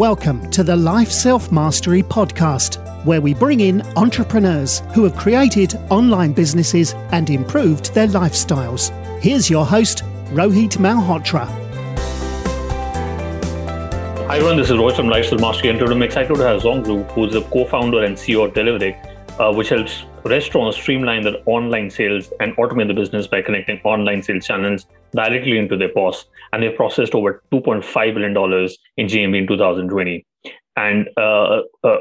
Welcome to the Life Self Mastery Podcast, where we bring in entrepreneurs who have created online businesses and improved their lifestyles. Here's your host, Rohit Malhotra. Hi everyone, this is Rohit from Life Self Mastery, and today I'm excited to have Zhong Xu, who's the co-founder and CEO of Deliverect, uh, which helps restaurants streamline their online sales and automate the business by connecting online sales channels directly into their POS. And they've processed over $2.5 billion in GMV in 2020. And uh, uh,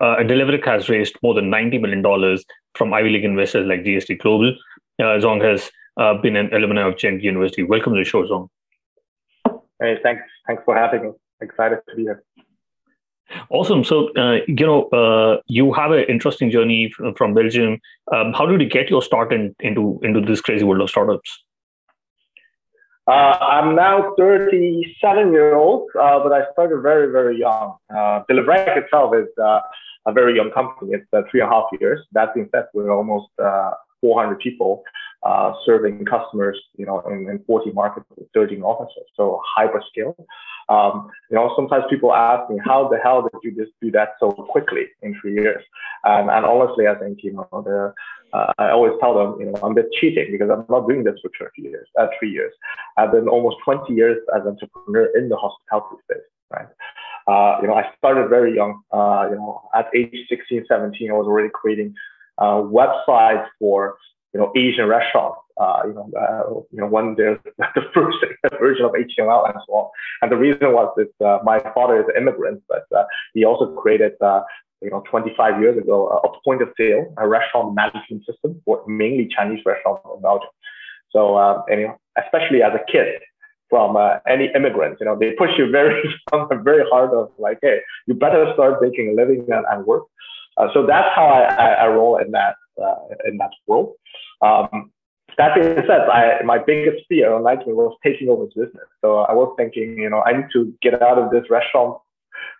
uh, Deliverect has raised more than $90 million from Ivy League investors like GST Global. Uh, Zhong has uh, been an alumni of Ghent University. Welcome to the show, Zhong. Hey, thanks. Thanks for having me. Excited to be here. Awesome. So, uh, you know, uh, you have an interesting journey from Belgium. Um, how did you get your start in, into into this crazy world of startups? Uh, I'm now 37 year old, uh, but I started very, very young. Uh, itself is uh, a very young company. It's uh, three and a half years. That being said, we're almost uh, 400 people uh, serving customers, you know, in, in 40 markets with 13 offices. So hyper scale. Um, you know, sometimes people ask me, how the hell did you just do that so quickly in three years? And, and honestly, I think, you know, the, uh, I always tell them, you know, I'm a bit cheating because I'm not doing this for 30 years, uh, three years. I've been almost 20 years as an entrepreneur in the hospitality space, right? Uh, you know, I started very young. Uh, you know, at age 16, 17, I was already creating uh, websites for you know Asian restaurants. Uh, you know, uh, you know when there's the first version of HTML and so on. And the reason was that uh, my father is an immigrant, but uh, he also created. Uh, you know, 25 years ago, a point of sale, a restaurant management system for mainly Chinese restaurants in Belgium. So, uh, and, you know, especially as a kid, from uh, any immigrants. You know, they push you very, very hard of like, hey, you better start making a living and, and work. Uh, so that's how I, I, I roll in that uh, in that world. Um, that being said, I, my biggest fear on was taking over business. So I was thinking, you know, I need to get out of this restaurant,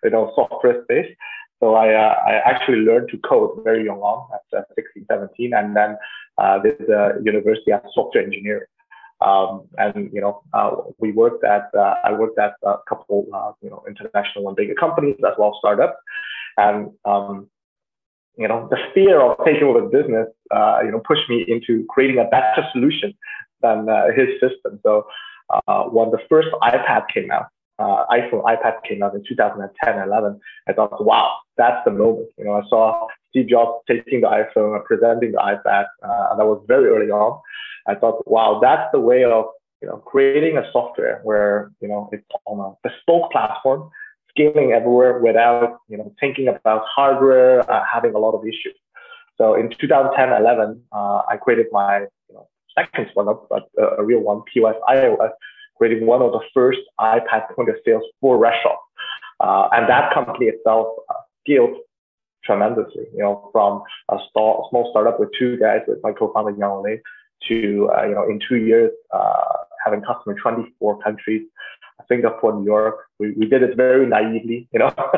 you know, software space. So I, uh, I actually learned to code very young on at uh, 16, 17, and then uh, did the university as software engineer. Um, and you know, uh, we worked at uh, I worked at a couple uh, you know international and bigger companies as well startups, and um, you know, the fear of taking over the business, uh, you know, pushed me into creating a better solution than uh, his system. So uh, when the first iPad came out, uh, iPhone iPad came out in 2010 and 11, I thought, wow, that's the moment. You know, I saw Steve Jobs taking the iPhone, presenting the iPad, uh, and that was very early on. I thought, wow, that's the way of you know creating a software where you know it's on a bespoke platform scaling everywhere without you know thinking about hardware uh, having a lot of issues. So in 2010, 11, uh, I created my you know, second startup, but uh, a real one, POS iOS, creating one of the first iPad point of sales for restaurants. Uh, and that company itself uh, scaled tremendously, you know, from a small, small startup with two guys with my co-founder Yang Lei to, you know, in two years, having customers in 24 countries, Singapore, New York. We, we did it very naively, you know,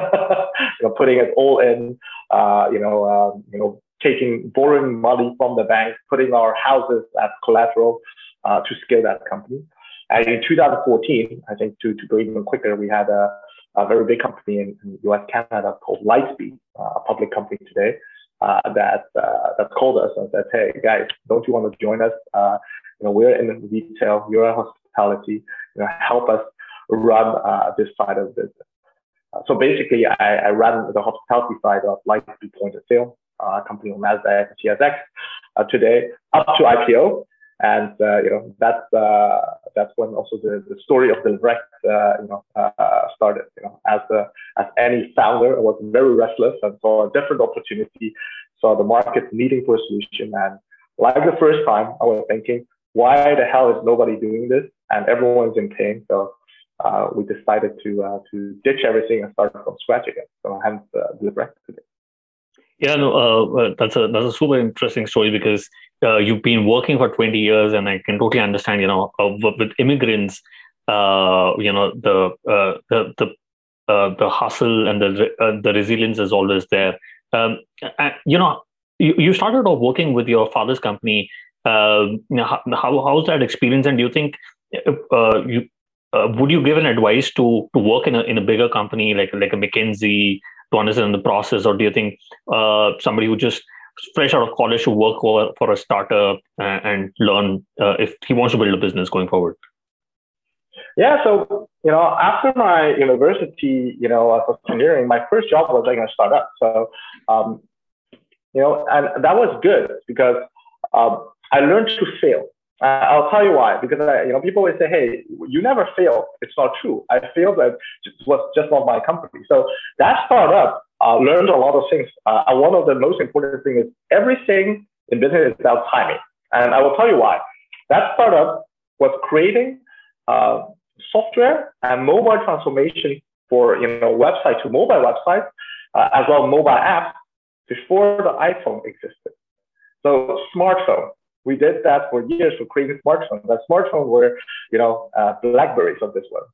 you know, putting it all in, uh, you know, um, you know, taking borrowing money from the bank, putting our houses as collateral uh, to scale that company. And in 2014, I think to, to go even quicker, we had a, a very big company in, in US, Canada called Lightspeed, uh, a public company today. Uh, that uh, that called us and said, "Hey guys, don't you want to join us? Uh, you know, we're in retail, you're in hospitality. You know, help us run uh, this side of business. Uh, so basically, I, I run the hospitality side of Lightspeed Point of Sale, uh, company on Nasdaq, TSX, uh, today up to IPO, and uh, you know that's that's when also the, the story of Deliverect you know started. You know, as the as any founder, I was very restless and saw a different opportunity, saw the market needing for a solution, and like the first time, I was thinking, why the hell is nobody doing this? And everyone's in pain. So uh, we decided to uh, to ditch everything and start from scratch again. So hence uh, the rest today. Yeah, no, uh, uh, that's a that's a super interesting story because uh, you've been working for 20 years, and I can totally understand. You know, uh, with immigrants, you know, the the the the hustle and the the resilience is always there. Um, and, you know, you, you started off working with your father's company. Um, you know, how, how how's that experience, and do you think you uh, would you give an advice to to work in a in a bigger company like like a McKinsey to understand the process, or do you think uh, somebody who just fresh out of college to work for, for a startup and, and learn uh, if he wants to build a business going forward? Yeah, so you know, after my university, you know, of engineering, my first job was like a startup. So, um, you know, and that was good because um, I learned to fail. Uh, I'll tell you why. Because I, you know, people always say, "Hey, you never fail." It's not true. I failed, but it was just not my company. So that startup uh, learned a lot of things. Uh, one of the most important things is everything in business is about timing, and I will tell you why. That startup was creating uh, software and mobile transformation for you know website to mobile websites uh, as well as mobile apps before the iPhone existed. So smartphone, we did that for years for creating smartphones. That smartphone were you know uh, Blackberries of this one,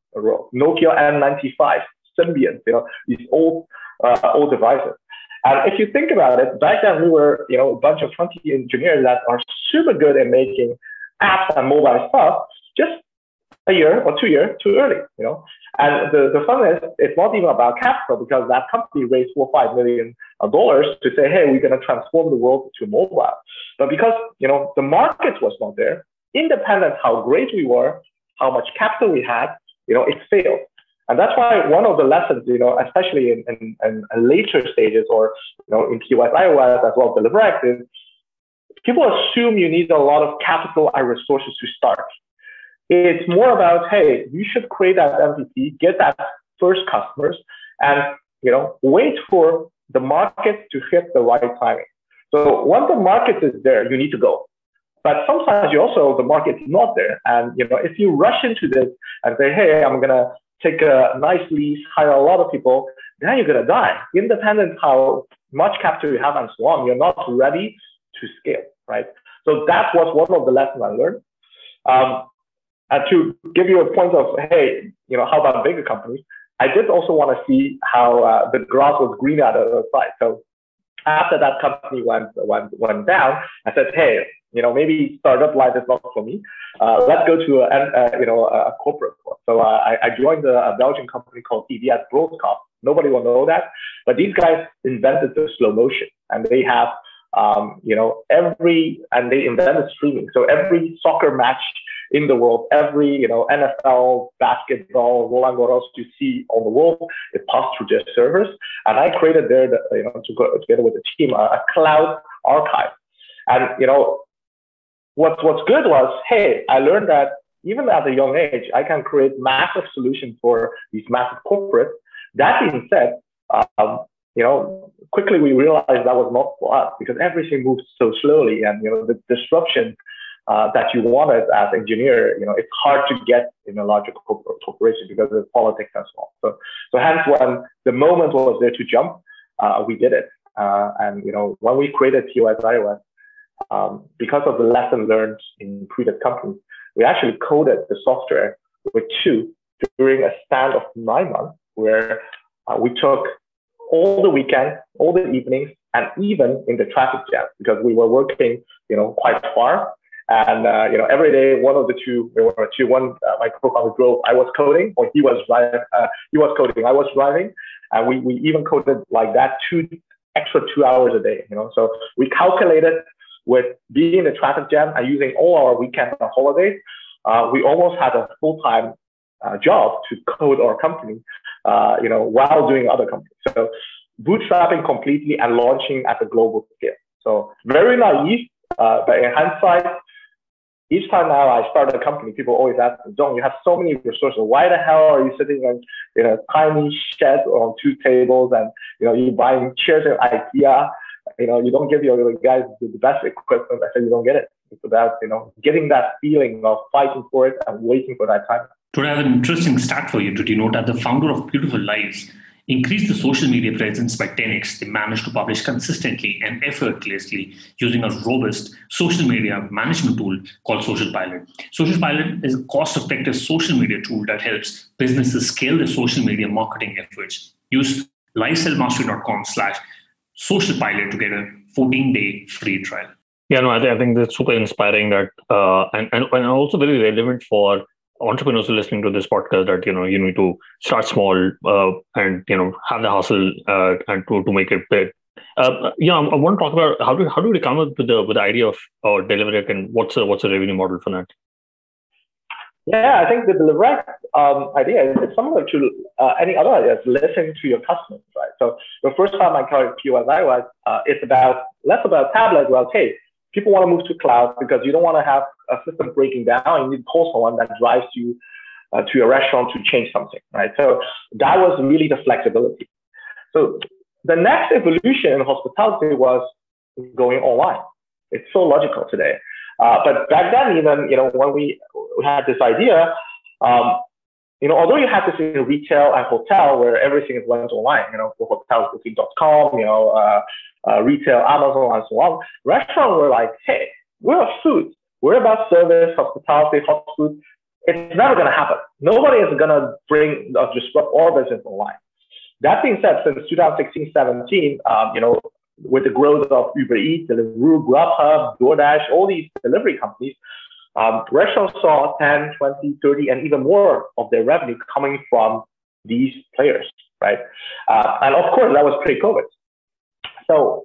Nokia N95, Symbian, you know these old uh, old devices. And if you think about it, back then we were, you know, a bunch of 20 engineers that are super good at making apps and mobile stuff. Just a year or two years too early, you know. And the, the fun is, it's not even about capital because that company raised four five million dollars to say, hey, we're going to transform the world to mobile. But because you know the market was not there, independent how great we were, how much capital we had, you know, it failed. And that's why one of the lessons, you know, especially in, in, in later stages or you know in POS iOS as well as Deliverect is people assume you need a lot of capital and resources to start. It's more about, hey, you should create that MVP, get that first customers, and you know, wait for the market to hit the right timing. So once the market is there, you need to go. But sometimes you also the market's not there, and you know, if you rush into this and say, hey, I'm gonna take a nice lease, hire a lot of people, then you're gonna die. Independent how much capital you have and so on, you're not ready to scale, right? So that was one of the lessons I learned. Um, and to give you a point of, hey, you know, how about bigger companies? I did also want to see how uh, the grass was greener at the other side. So after that company went went went down, I said, hey, you know, maybe startup life is not for me. Uh, let's go to a, a, you know a corporate one. So uh, I, I joined a, Belgian company called EVS Broadcast. Nobody will know that, but these guys invented the slow motion, and they have um, you know every and they invented streaming. So every soccer match in the world. Every, you know, NFL, basketball, Roland Garros you see on the world, it passed through their servers. And I created there, the, you know, to go together with the team, a, a cloud archive. And, you know, what, what's good was, hey, I learned that even at a young age, I can create massive solutions for these massive corporates. That being said, um, you know, quickly we realized that was not for us because everything moves so slowly and, you know, the disruption uh, that you wanted as engineer, you know, it's hard to get in a larger corporation because of politics and so on. So, so hence when the moment was there to jump, uh, we did it. Uh, and, you know, when we created POS iOS, um, because of the lesson learned in previous companies, we actually coded the software with two during a span of nine months where uh, we took all the weekend, all the evenings, and even in the traffic jam because we were working, you know, quite far and uh, you know, every day, one of the two, there were two. One, uh, my co-founder drove. I was coding, or he was driving. Uh, he was coding. I was driving, and we we even coded like that two extra two hours a day. You know, so we calculated with being in the traffic jam and using all our weekends and holidays. Uh, we almost had a full-time uh, job to code our company. Uh, you know, while doing other companies. So bootstrapping completely and launching at a global scale. So very naive, but in hindsight each time now I start a company, people always ask me, Dong, you have so many resources. Why the hell are you sitting in, in a tiny shed on two tables and, you know, you buying chairs at IKEA? You know, you don't give your guys the best equipment. I said, you don't get it. It's about, you know, getting that feeling of fighting for it and waiting for that time. Today, I have an interesting stat for you. Did you know that the founder of Beautiful Lives increased the social media presence by 10x. They managed to publish consistently and effortlessly using a robust social media management tool called Social Pilot. Social Pilot is a cost effective social media tool that helps businesses scale their social media marketing efforts. Use livesellmastery.com slash social pilot to get a 14 day free trial. Yeah, no, I think that's super inspiring that uh, and, and, and also very relevant for entrepreneurs who are listening to this podcast that you know you need to start small uh, and you know have the hustle uh, and to, to make it big. Uh, yeah, I want to talk about how do how do we come up with the with the idea of uh, Deliverect and what's a what's a revenue model for that? Yeah, I think the Deliverect um, idea is similar to uh, any other ideas. Listen to your customers, right? So the first time I called POSI was uh, it's about less about tablet. Well, hey, people want to move to cloud because you don't want to have a system breaking down. You need to call someone that drives you uh, to your restaurant to change something, right? So that was really the flexibility. So the next evolution in hospitality was going online. It's so logical today. Uh, but back then, even you know, when we, we had this idea, um, you know, although you have this in retail and hotel where everything is went online, you know, for hotels, booking.com, you know, uh, uh, retail, Amazon, and so on, restaurants were like, hey, we're a food. We're about service, hospitality, hot food. It's never going to happen. Nobody is going to bring or uh, disrupt all business online. That being said, since 2016, 17, um, you know, with the growth of Uber Eats, Deliveroo, Grubhub, DoorDash, all these delivery companies, um, restaurants saw 10, 20, 30, and even more of their revenue coming from these players, right? Uh, and of course, that was pre-COVID. So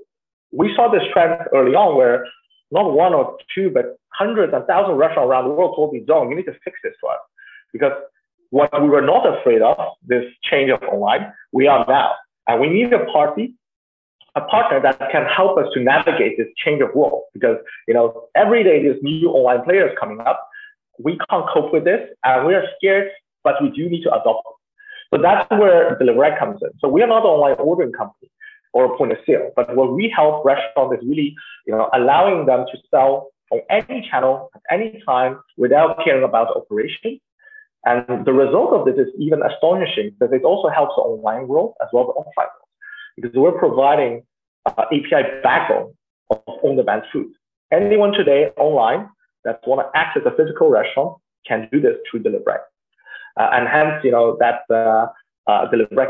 we saw this trend early on where not one or two, but hundreds and thousands of restaurants around the world told me, John, you need to fix this for us. Because what we were not afraid of, this change of online, we are now. And we need a party a partner that can help us to navigate this change of world. Because you know every day there's new online players coming up. We can't cope with this and we are scared but we do need to adopt so that's where Deliverect comes in. So we are not an online ordering company or a point of sale but what we help restaurants is really you know allowing them to sell on any channel at any time without caring about the operation. And the result of this is even astonishing because it also helps the online world as well as the offline world because we're providing uh, API backbone of on-demand food. Anyone today online that want to access a physical restaurant can do this through Deliverect. Uh, and hence, you know, that uh, uh,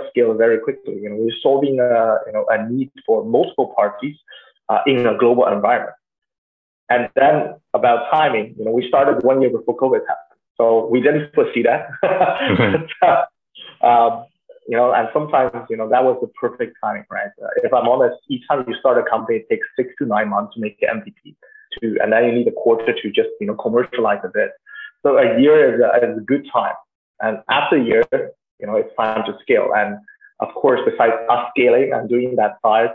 scale very quickly. You know, we're solving a, uh, you know, a need for multiple parties uh, in a global environment. And then about timing, you know, we started one year before COVID happened. So we didn't foresee that. um, you know, and sometimes, you know, that was the perfect timing, right? Uh, if I'm honest, each time you start a company, it takes six to nine months to make the MVP to, and then you need a quarter to just, you know, commercialize a bit. So a year is a, is a good time. And after a year, you know, it's time to scale. And of course, besides us scaling and doing that size,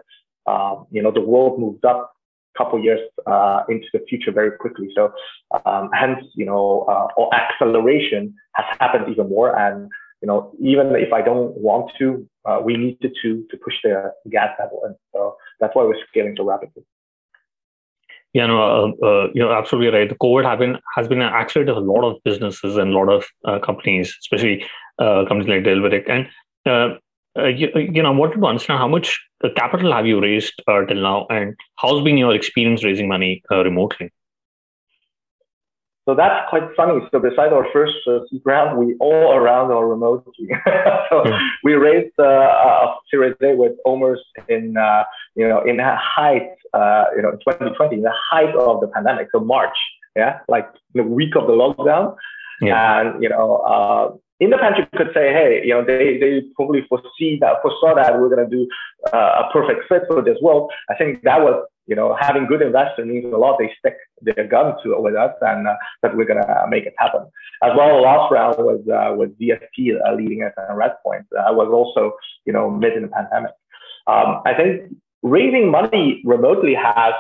um, you know, the world moves up a couple years uh, into the future very quickly. So um, hence, you know, uh, acceleration has happened even more. And you know, even if I don't want to, uh, we needed to to push the gas pedal, and so that's why we're scaling so rapidly. Yeah, no, uh, uh, you're absolutely right. The COVID have been, has been an accelerator of a lot of businesses and a lot of uh, companies, especially uh, companies like Deliverect. And uh, you, you, know, I wanted to understand how much capital have you raised till now, and how's been your experience raising money remotely? So that's quite funny. So beside our first uh, seed round, we all around our remote. so hmm. we raised uh, a Series A with almost in uh, you know in the height uh, you know 2020, in the height of the pandemic, so March, yeah, like the week of the lockdown, yeah. and you know. Uh, independent could say, hey, you know, they, they probably foresee that, foresaw that we're going to do uh, a perfect fit for this. Well, I think that was you know, having good investors means a lot. They stick their gun to it with us, and uh, that we're gonna make it happen. As well, the last round was uh, with DSP uh, leading us at Redpoint. Uh, was also, you know, mid in the pandemic. Um, I think raising money remotely has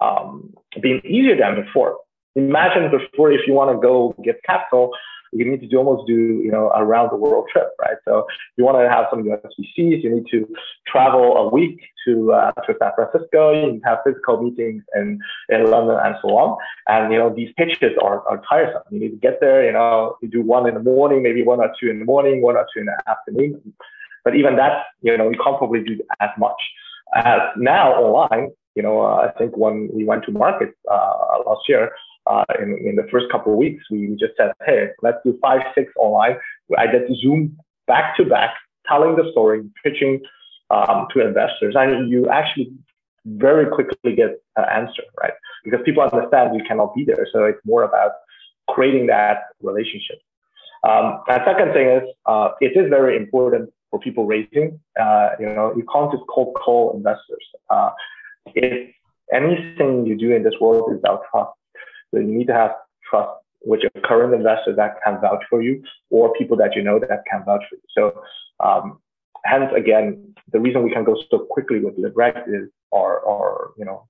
um, been easier than before. Imagine before, if you want to go get capital, you need to almost do you know a round the world trip, right? So you want to have some USVCs, you need to travel a week to uh, to San Francisco. You have physical meetings in in London and so on. And you know these pitches are, are tiresome. You need to get there. You know you do one in the morning, maybe one or two in the morning, one or two in the afternoon. But even that, you know, you can't probably do as much. As now online, you know, uh, I think when we went to market uh, last year, uh, in, in the first couple of weeks, we just said, hey, let's do five, six online. I did Zoom back to back, telling the story, pitching um, to investors, and you actually very quickly get an answer, right? Because people understand you cannot be there. So it's more about creating that relationship. Um, and second thing is, uh, it is very important for people raising. Uh, you know, you can't just cold call investors. Uh, if anything you do in this world is about trust, so you need to have trust with your current investor that can vouch for you, or people that you know that can vouch for you. So, um, hence again, the reason we can go so quickly with Deliverect is our, our you know,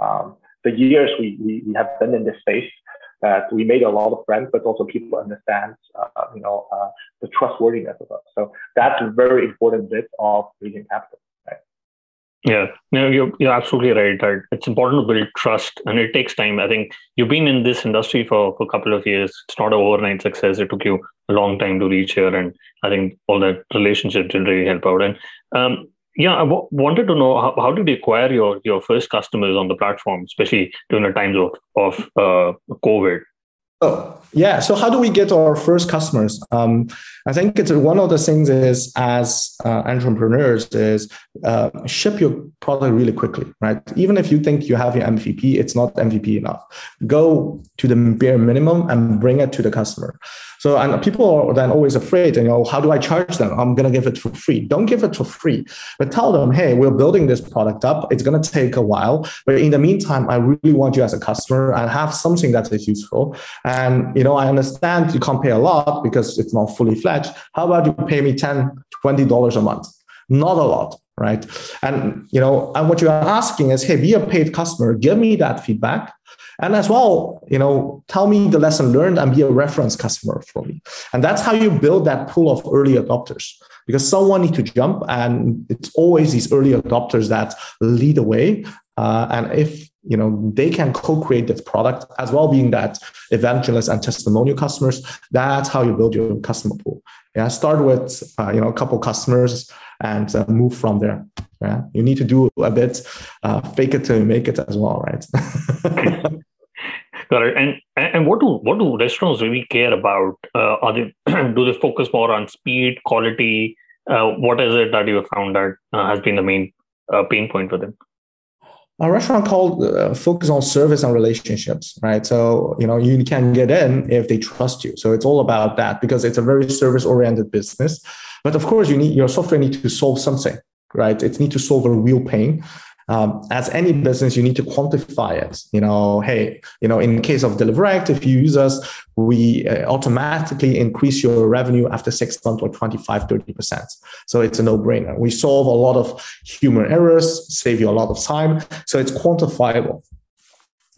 um, the years we, we, we have been in this space that we made a lot of friends, but also people understand, uh, you know, uh, the trustworthiness of us. So that's a very important bit of raising capital. Yeah, no, you're, you're absolutely right. That it's important to build trust, and it takes time. I think you've been in this industry for, for a couple of years. It's not an overnight success. It took you a long time to reach here, and I think all that relationships will really help out. And um, yeah, I w- wanted to know how, how did you acquire your your first customers on the platform, especially during the times of of uh, COVID? Oh, yeah. So how do we get our first customers? Um, I think it's one of the things is as uh, entrepreneurs is uh, ship your product really quickly, right? Even if you think you have your MVP, it's not MVP enough. Go to the bare minimum and bring it to the customer. So and people are then always afraid, you know, how do I charge them? I'm gonna give it for free. Don't give it for free, but tell them, hey, we're building this product up. It's gonna take a while, but in the meantime, I really want you as a customer and have something that is useful. And you know, I understand you can't pay a lot because it's not fully fledged. How about you pay me 10 $20 a month? Not a lot, right? And you know, and what you're asking is, hey, be a paid customer, give me that feedback and as well you know tell me the lesson learned and be a reference customer for me and that's how you build that pool of early adopters because someone need to jump and it's always these early adopters that lead the way uh, and if you know they can co-create this product as well being that evangelist and testimonial customers that's how you build your customer pool yeah start with uh, you know a couple customers and uh, move from there yeah you need to do a bit uh, fake it you make it as well right Got it. And and what do what do restaurants really care about? Uh, are they do they focus more on speed, quality? Uh, what is it that you found that uh, has been the main pain point for them? A restaurant called uh, focus on service and relationships, right? So you know you can get in if they trust you. So it's all about that because it's a very service oriented business. But of course, you need your software need to solve something, right? It need to solve a real pain um, as any business, you need to quantify it. You know, hey, you know, in case of Deliverect, if you use us, we uh, automatically increase your revenue after six months or 25, 30%. So it's a no brainer. We solve a lot of human errors, save you a lot of time. So it's quantifiable.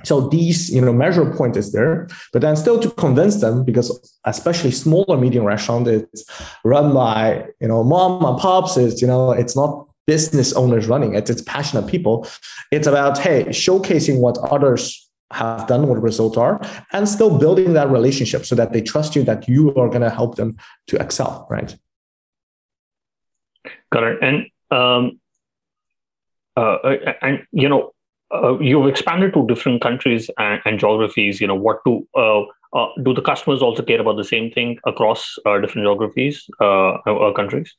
So these, you know, measure point is there, but then still to convince them, because especially smaller medium restaurant, it's run by, you know, mom and pops, is, you know, it's not business owners running it, it's passionate people. It's about, hey, showcasing what others have done, what results are, and still building that relationship so that they trust you that you are going to help them to excel, right? Correct. And um, uh, and you know, uh, you've expanded to different countries and, and geographies. You know, what do uh, uh do the customers also care about the same thing across uh, different geographies, uh, countries?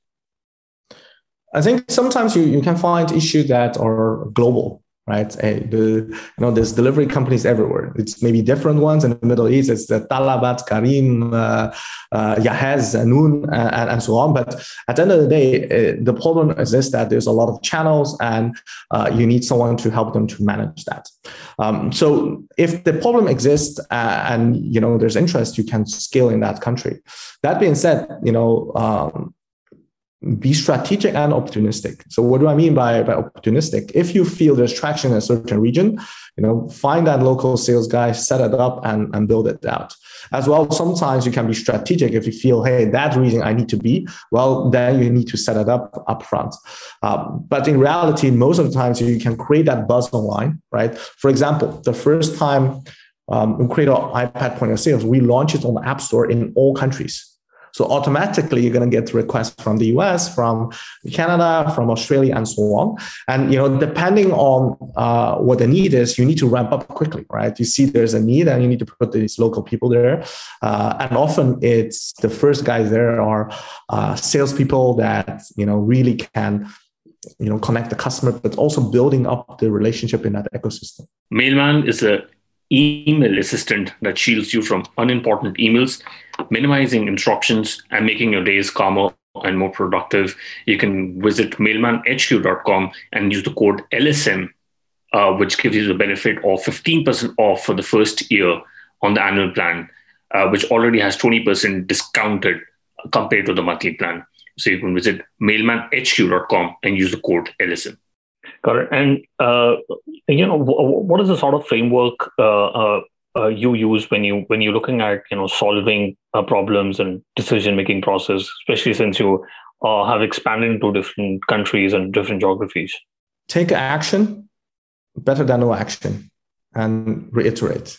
I think sometimes you, you can find issues that are global, right? the, you know, there's delivery companies everywhere. It's maybe different ones in the Middle East. It's the Talabat, Careem, uh, uh, Jahez, Noon, and, and, so on. But at the end of the day, uh, the problem is this, that there's a lot of channels and uh, you need someone to help them to manage that. Um, so if the problem exists uh, and, you know, there's interest, you can scale in that country. That being said, you know, um, be strategic and opportunistic. So what do I mean by, by opportunistic? If you feel there's traction in a certain region, you know, find that local sales guy, set it up and, and build it out. As well, sometimes you can be strategic if you feel, hey, that region I need to be, well, then you need to set it up upfront. Um, but in reality, most of the times you can create that buzz online, right? For example, the first time um, we create our iPad point of sales, we launched it on the App Store in all countries so automatically you're going to get requests from the US, from Canada, from Australia, and so on. And you know, depending on uh, what the need is, you need to ramp up quickly, right? You see there's a need, and you need to put these local people there. Uh, and often it's the first guys there are uh, salespeople that you know really can you know connect the customer, but also building up the relationship in that ecosystem. Mailman is a email assistant that shields you from unimportant emails, minimizing interruptions and making your days calmer and more productive. You can visit mailmanhq.com and use the code LSM, uh, which gives you the benefit of 15% off for the first year on the annual plan, uh, which already has 20% discounted compared to the monthly plan. So you can visit mailmanhq.com and use the code LSM. Got it. And uh, you know, what is the sort of framework uh, uh, uh, you use when you when you're looking at you know solving uh, problems and decision making process, especially since you uh, have expanded into different countries and different geographies? Take action, better than no action, and reiterate.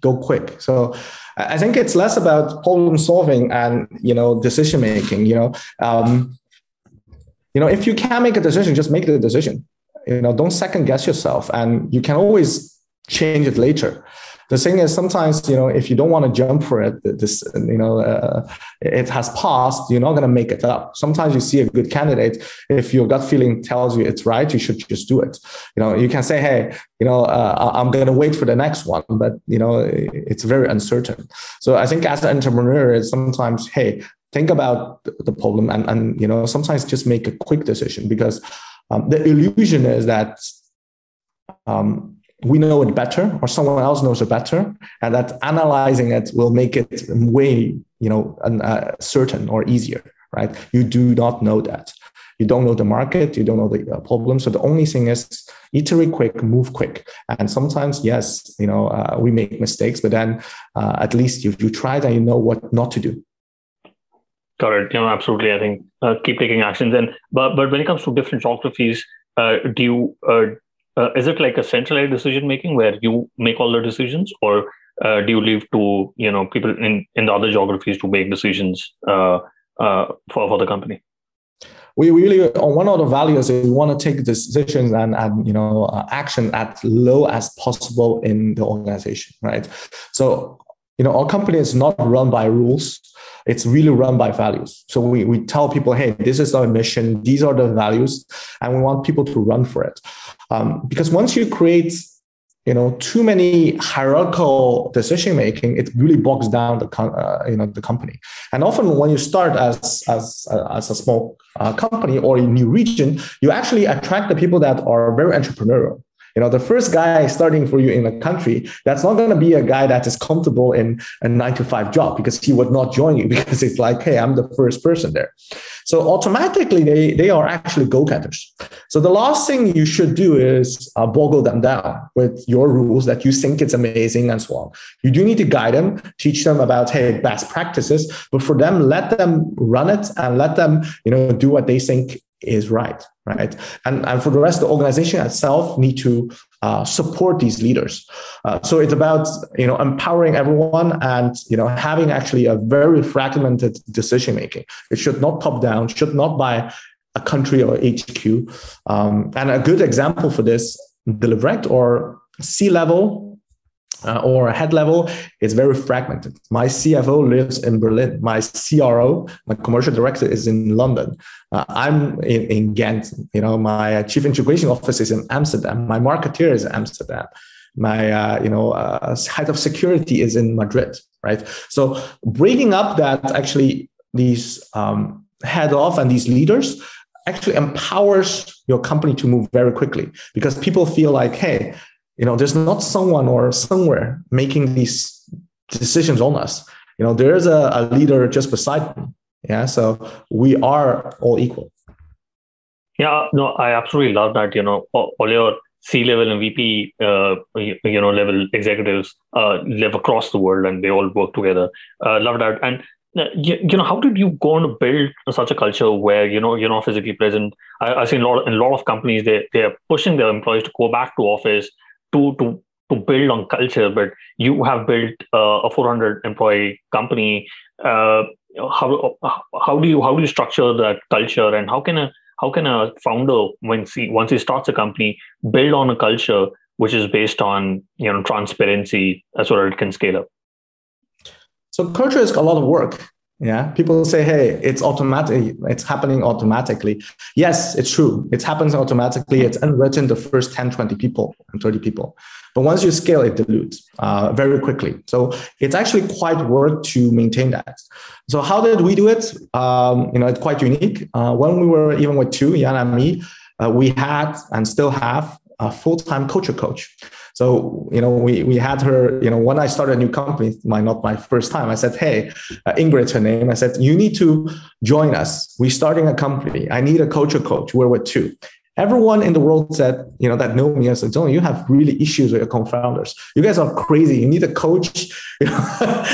Go quick. So I think it's less about problem solving and you know decision making. You know. Um, you know if you can make a decision just make the decision you know don't second guess yourself and you can always change it later. The thing is sometimes you know if you don't want to jump for it this you know uh, it has passed you're not going to make it up. Sometimes you see a good candidate if your gut feeling tells you it's right you should just do it. You know you can say hey you know uh, i'm going to wait for the next one but you know it's very uncertain. So i think as an entrepreneur it's sometimes hey think about the problem and, and you know sometimes just make a quick decision because um, the illusion is that um, we know it better or someone else knows it better and that analyzing it will make it way you know uh, certain or easier right you do not know that you don't know the market you don't know the uh, problem so the only thing is iterate quick move quick and sometimes yes you know uh, we make mistakes but then uh, at least you, you tried and you know what not to do Correct. You know, absolutely. I think uh, keep taking actions. And but but when it comes to different geographies, uh, do you uh, uh is it like a centralized decision making where you make all the decisions, or uh, do you leave to you know people in in the other geographies to make decisions uh, for for the company? we really on one of the values is we want to take decisions and, and you know uh, action at low as possible in the organization right so you know our company is not run by rules it's really run by values. So we, we tell people, hey, this is our mission, these are the values, and we want people to run for it. Um, because once you create you know too many hierarchical decision making it really bogs down the uh, you know the company and often when you start as as uh, as a small uh, company or a new region you actually attract the people that are very entrepreneurial you know, the first guy starting for you in a country, that's not going to be a guy that is comfortable in a nine to five job because he would not join you because it's like, hey, I'm the first person there. So automatically they, they are actually go-getters. So the last thing you should do is uh, boggle them down with your rules that you think it's amazing and so on. You do need to guide them, teach them about, hey, best practices, but for them, let them run it and let them, you know, do what they think is right right? And, and for the rest the organization itself need to uh, support these leaders. Uh, so it's about you know empowering everyone and you know having actually a very fragmented decision making it should not top down should not by a country or hq um, and a good example for this Deliverect or c level uh, or a head level, it's very fragmented. My CFO lives in Berlin. My CRO, my commercial director, is in London. Uh, I'm in, in Ghent. You know, my chief integration office is in Amsterdam. My marketeer is in Amsterdam. My uh, you know uh, head of security is in Madrid. Right. So bringing up that actually these um, head off and these leaders actually empowers your company to move very quickly because people feel like, hey, you know there's not someone or somewhere making these decisions on us. You know there is a, a leader just beside me. Yeah so we are all equal. Yeah no i absolutely love that you know all your c level and vp uh, you know level executives uh, live across the world and they all work together. Uh, love that. And uh, you, know how did you go on to build such a culture where you know you're not physically present? I, i've seen a lot in a lot of companies they they're pushing their employees to go back to office to to to build on culture, but you have built uh, a 400 employee company. Uh, how how do you how do you structure that culture, and how can a how can a founder when he once he starts a company build on a culture which is based on you know transparency as well as it can scale up? So culture is a lot of work Yeah. People say, hey, it's automatic, it's happening automatically. Yes, it's true. It happens automatically. It's unwritten the first 10, 20 people and 30 people. But once you scale, it dilutes uh, very quickly. So it's actually quite work to maintain that. So how did we do it? Um, you know, it's quite unique. Uh, when we were even with two, Yan and me, uh, we had and still have a full-time culture coach. So, you know, we, we had her, you know, when I started a new company, my, not my first time, I said, Hey, uh, Ingrid, her name, I said, you need to join us. We're starting a company. I need a culture coach. We're with two. Everyone in the world said, you know, that know me, I said, John, you have really issues with your co-founders. You guys are crazy. You need a coach, you know,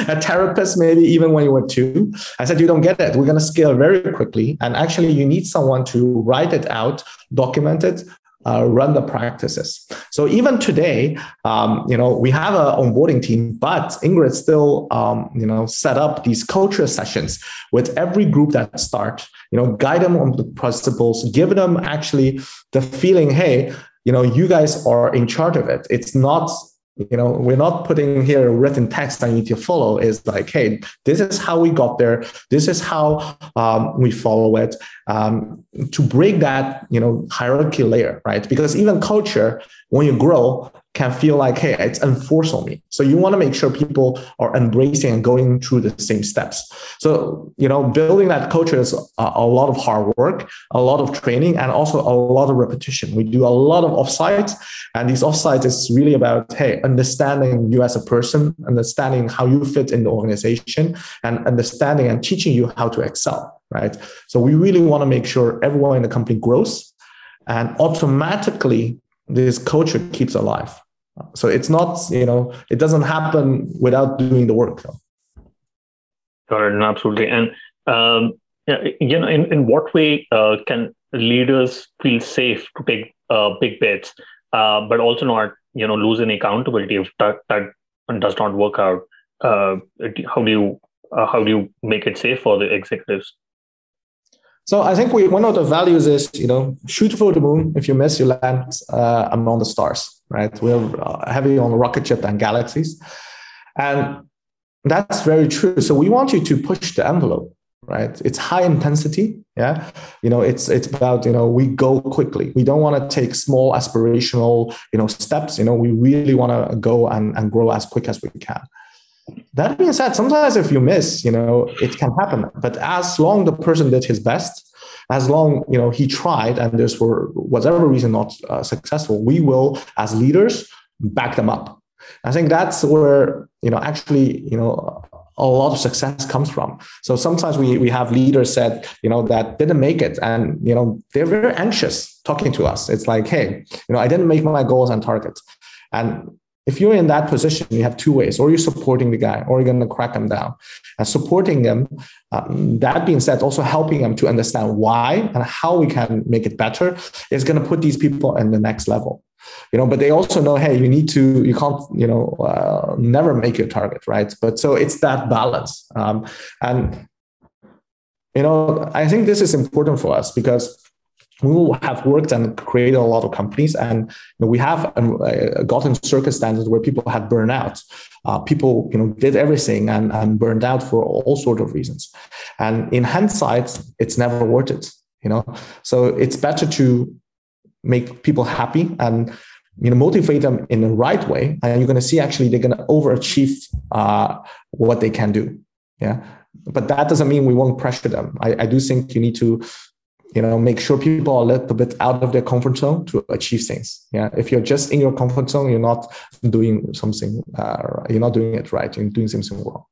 a therapist, maybe even when you were two. I said, you don't get it. We're going to scale very quickly. And actually, you need someone to write it out, document it, uh, run the practices. So even today, um, you know, we have an onboarding team, but Ingrid still, um, you know, set up these culture sessions with every group that start. You know, guide them on the principles, give them actually the feeling, hey, you know, you guys are in charge of it. It's not you know we're not putting here written text i need to follow. Is like hey this is how we got there. This is how um, we follow it um, to break that you know hierarchy layer right? Because even culture when you grow can feel like, hey, it's enforced on me. So you want to make sure people are embracing and going through the same steps. So, you know, building that culture is a, a lot of hard work, a lot of training, and also a lot of repetition. We do a lot of offsites, and these offsites is really about, hey, understanding you as a person, understanding how you fit in the organization, and understanding and teaching you how to excel, right? So we really want to make sure everyone in the company grows and automatically this culture keeps alive so it's not, you know, it doesn't happen without doing the work. Got it. Absolutely. And, um, you know, in, in what way uh, can leaders feel safe to take uh, big bets, uh, but also not, you know, lose any accountability if that, that does not work out? Uh, how do you uh, how do you make it safe for the executives? So I think we, one of the values is, you know, shoot for the moon. If you miss, you land uh, among the stars right? We're uh, heavy on rocket ship and galaxies. And that's very true. So we want you to push the envelope, right? It's high intensity. Yeah. You know, it's it's about, you know, we go quickly. We don't want to take small aspirational, you know, steps. You know, we really want to go and, and grow as quick as we can. That being said, sometimes if you miss, you know, it can happen. But as long the person did his best, as long you know he tried and this for whatever reason not uh, successful we will as leaders back them up. I think that's where you know actually you know a lot of success comes from. So sometimes we we have leaders said you know that didn't make it and you know they're very anxious talking to us. It's like hey you know i didn't make my goals and targets. And if you're in that position, you have two ways, or you're supporting the guy, or you're going to crack him down. And supporting them, um, that being said, also helping them to understand why and how we can make it better is going to put these people in the next level. You know, but they also know, hey, you need to, you can't, you know, uh, never make your target, right? But so it's that balance, um, and you know, I think this is important for us because we have worked and created a lot of companies and you know, we have uh, gotten circumstances where people had burned out. Uh, people you know did everything and, and burned out for all, all sorts of reasons. And in hindsight it's never worth it you know? So it's better to make people happy and you know motivate them in the right way and you're going to see actually they're going to overachieve uh, what they can do yeah? But that doesn't mean we won't pressure them. I, I do think you need to you know make sure people are a little bit out of their comfort zone to achieve things. Yeah. If you're just in your comfort zone you're not doing something uh, you're not doing it right. You're doing something wrong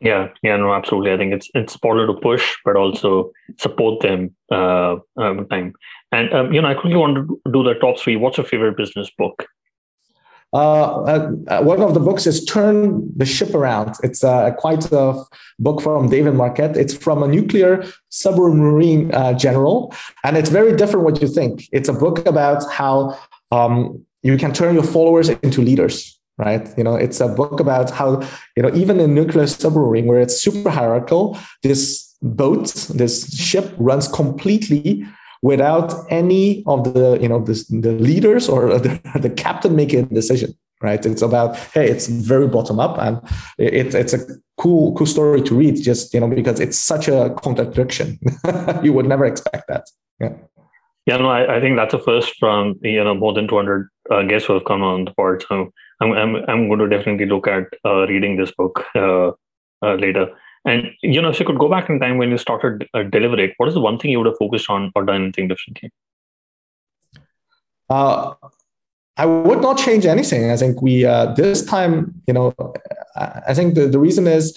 yeah. Yeah no absolutely. I think it's it's important to push but also support them uh um, time. And um, you know i quickly want to do the top three. What's your favorite business book uh, uh, one of the books is Turn the Ship Around. It's uh, quite a book from David Marquet. It's from a nuclear submarine uh, general, and it's very different what you think. It's a book about how um, you can turn your followers into leaders, right? You know, it's a book about how, you know, even in nuclear submarine where it's super hierarchical, this boat, this ship runs completely without any of the you know the, the leaders or the, the captain making a decision right? It's about hey, it's very bottom up, and it, it's a cool cool story to read. Just you know because it's such a contradiction. you would never expect that. Yeah. Yeah, no, I, I think that's a first from you know more than 200 uh, guests who have come on the board. So I'm I'm I'm going to definitely look at uh, reading this book uh, uh later. And you know, if you could go back in time when you started uh, Deliverect, what is the one thing you would have focused on or done anything differently? Uh, I would not change anything. I think we uh, this time, you know, I think the, the reason is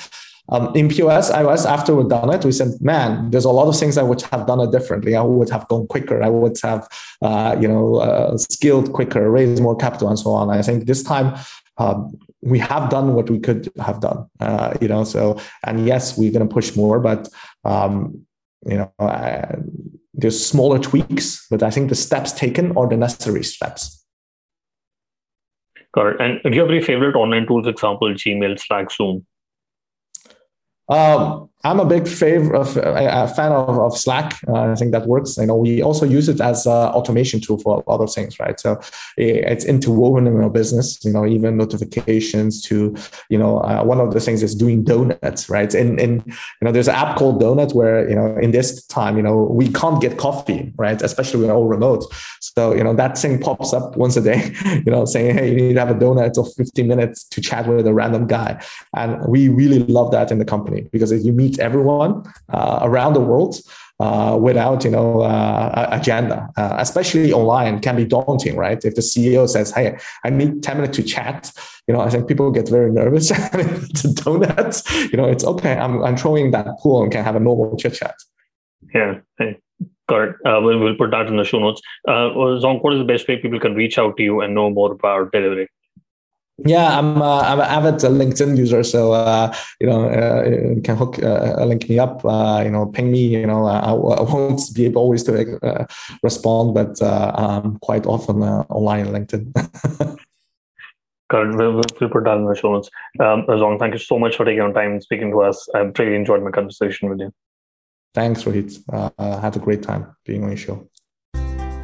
um, in POS, iOS, after we've done it, we said, man, there's a lot of things I would have done it differently. I would have gone quicker. I would have, uh, you know, uh, skilled quicker, raised more capital, and so on. I think this time um, we have done what we could have done. Uh, you know, so and yes, we're going to push more, but um, you know, uh, there's smaller tweaks, but I think the steps taken are the necessary steps. Got it. And do you have any favorite online tools, example, Gmail, Slack, Zoom? Um, I'm a big favor of a fan of, of Slack. Uh, I think that works. You know, we also use it as an automation tool for a lot of things, right? So it's interwoven in our business. You know, even notifications to, you know, uh, one of the things is doing donuts, right? And and you know, there's an app called Donut where you know, in this time, you know, we can't get coffee, right? Especially when all remote. So you know, that thing pops up once a day, you know, saying, hey, you need to have a donut of 15 minutes to chat with a random guy, and we really love that in the company because you meet everyone uh, around the world uh, without you know uh, agenda, especially online, can be daunting, right? If the CEO says, "Hey, I need ten minutes to chat," you know, I think people get very nervous. it's a donut, you know, it's okay. I'm I'm throwing that pool and can have a normal chit chat. Yeah. Hey. Got it. Uh, we'll, we'll put that in the show notes. Uh, is the best way people can reach out to you and know more about Deliverect? Yeah, I'm uh, I'm an avid LinkedIn user, so uh, you know uh, you can hook uh, link me up. Uh, you know, ping me. You know, I, I won't be able always to uh, respond, but I'm quite often online on LinkedIn. It. We'll, we'll put that in the show notes. Um, Zhong, thank you so much for taking your time and speaking to us. I've really enjoyed my conversation with you. Thanks, Rohit. I had a great time being on your show.